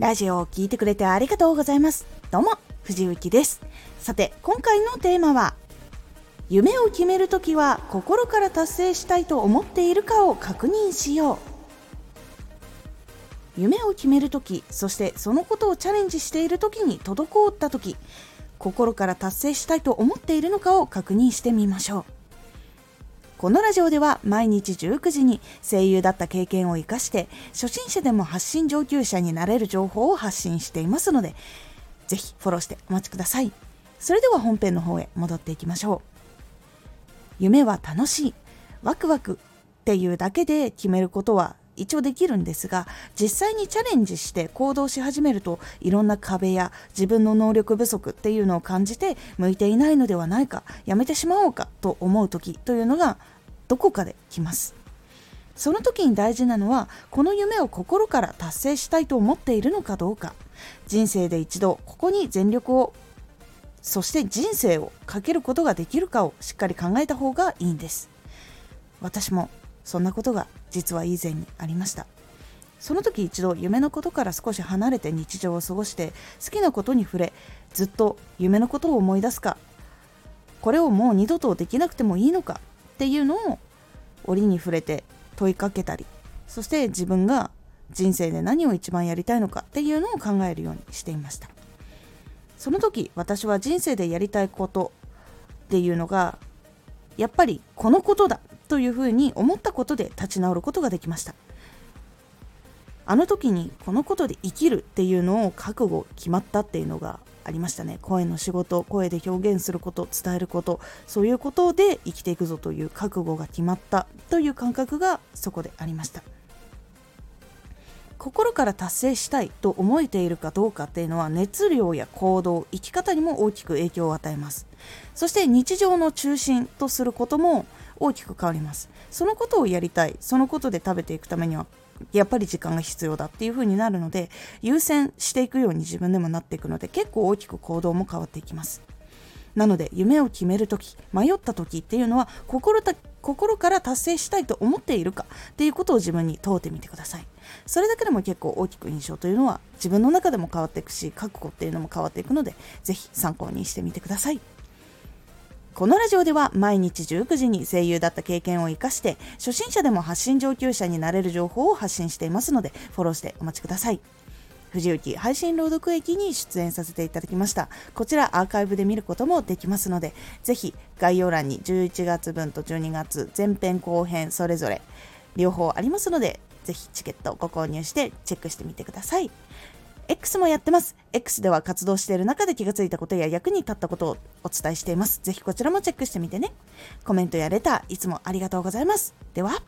ラジオを聴いてくれてありがとうございます。どうも、藤幸です。さて、今回のテーマは、夢を決めるときは心から達成したいと思っているかを確認しよう。夢を決めるとき、そしてそのことをチャレンジしているときに滞ったとき、心から達成したいと思っているのかを確認してみましょう。このラジオでは毎日19時に声優だった経験を生かして初心者でも発信上級者になれる情報を発信していますのでぜひフォローしてお待ちください。それでは本編の方へ戻っていきましょう。夢は楽しい。ワクワクっていうだけで決めることは一応できるんですが実際にチャレンジして行動し始めるといろんな壁や自分の能力不足っていうのを感じて向いていないのではないかやめてしまおうかと思う時というのがどこかで来ます。その時に大事なのはこの夢を心から達成したいと思っているのかどうか。人生で一度ここに全力をそして人生をかけることができるかをしっかり考えた方がいいんです。私もそんなことが実は以前にありました。その時一度夢のことから少し離れて日常を過ごして好きなことに触れずっと夢のことを思い出すかこれをもう二度とできなくてもいいのかっていうのを折に触れて問いかけたりそして自分が人生で何を一番やりたいのかっていうのを考えるようにしていました。その時私は人生でやりたいことっていうのがやっぱりこのことだというふうに思ったことで立ち直ることができました。あの時にこのことで生きるっていうのを覚悟決まったっていうのがありましたね。声の仕事声で表現すること伝えることそういうことで生きていくぞという覚悟が決まったという感覚がそこでありました。心から達成したいと思えているかどうかっていうのは熱量や行動生き方にも大きく影響を与えます。そして日常の中心とすることも大きく変わります。そのことをやりたい。そのことで食べていくためにはやっぱり時間が必要だっていう風になるので優先していくように自分でもなっていくので結構大きく行動も変わっていきます。なので夢を決める時迷った時っていうのは心た心から達成したいと思っているかっていうことを自分に問うてみてください。それだけでも結構大きく印象というのは自分の中でも変わっていくし覚悟っていうのも変わっていくので是非参考にしてみてください。このラジオでは毎日19時に声優だった経験を生かして初心者でも発信上級者になれる情報を発信していますのでフォローしてお待ちください。藤雪配信朗読劇に出演させていただきました。こちらアーカイブで見ることもできますのでぜひ概要欄に11月分と12月前編後編それぞれ両方ありますのでぜひチケットご購入してチェックしてみてください。X もやってます。X では活動している中で気がついたことや役に立ったことをお伝えしています。ぜひこちらもチェックしてみてね。コメントやレター、いつもありがとうございます。では、また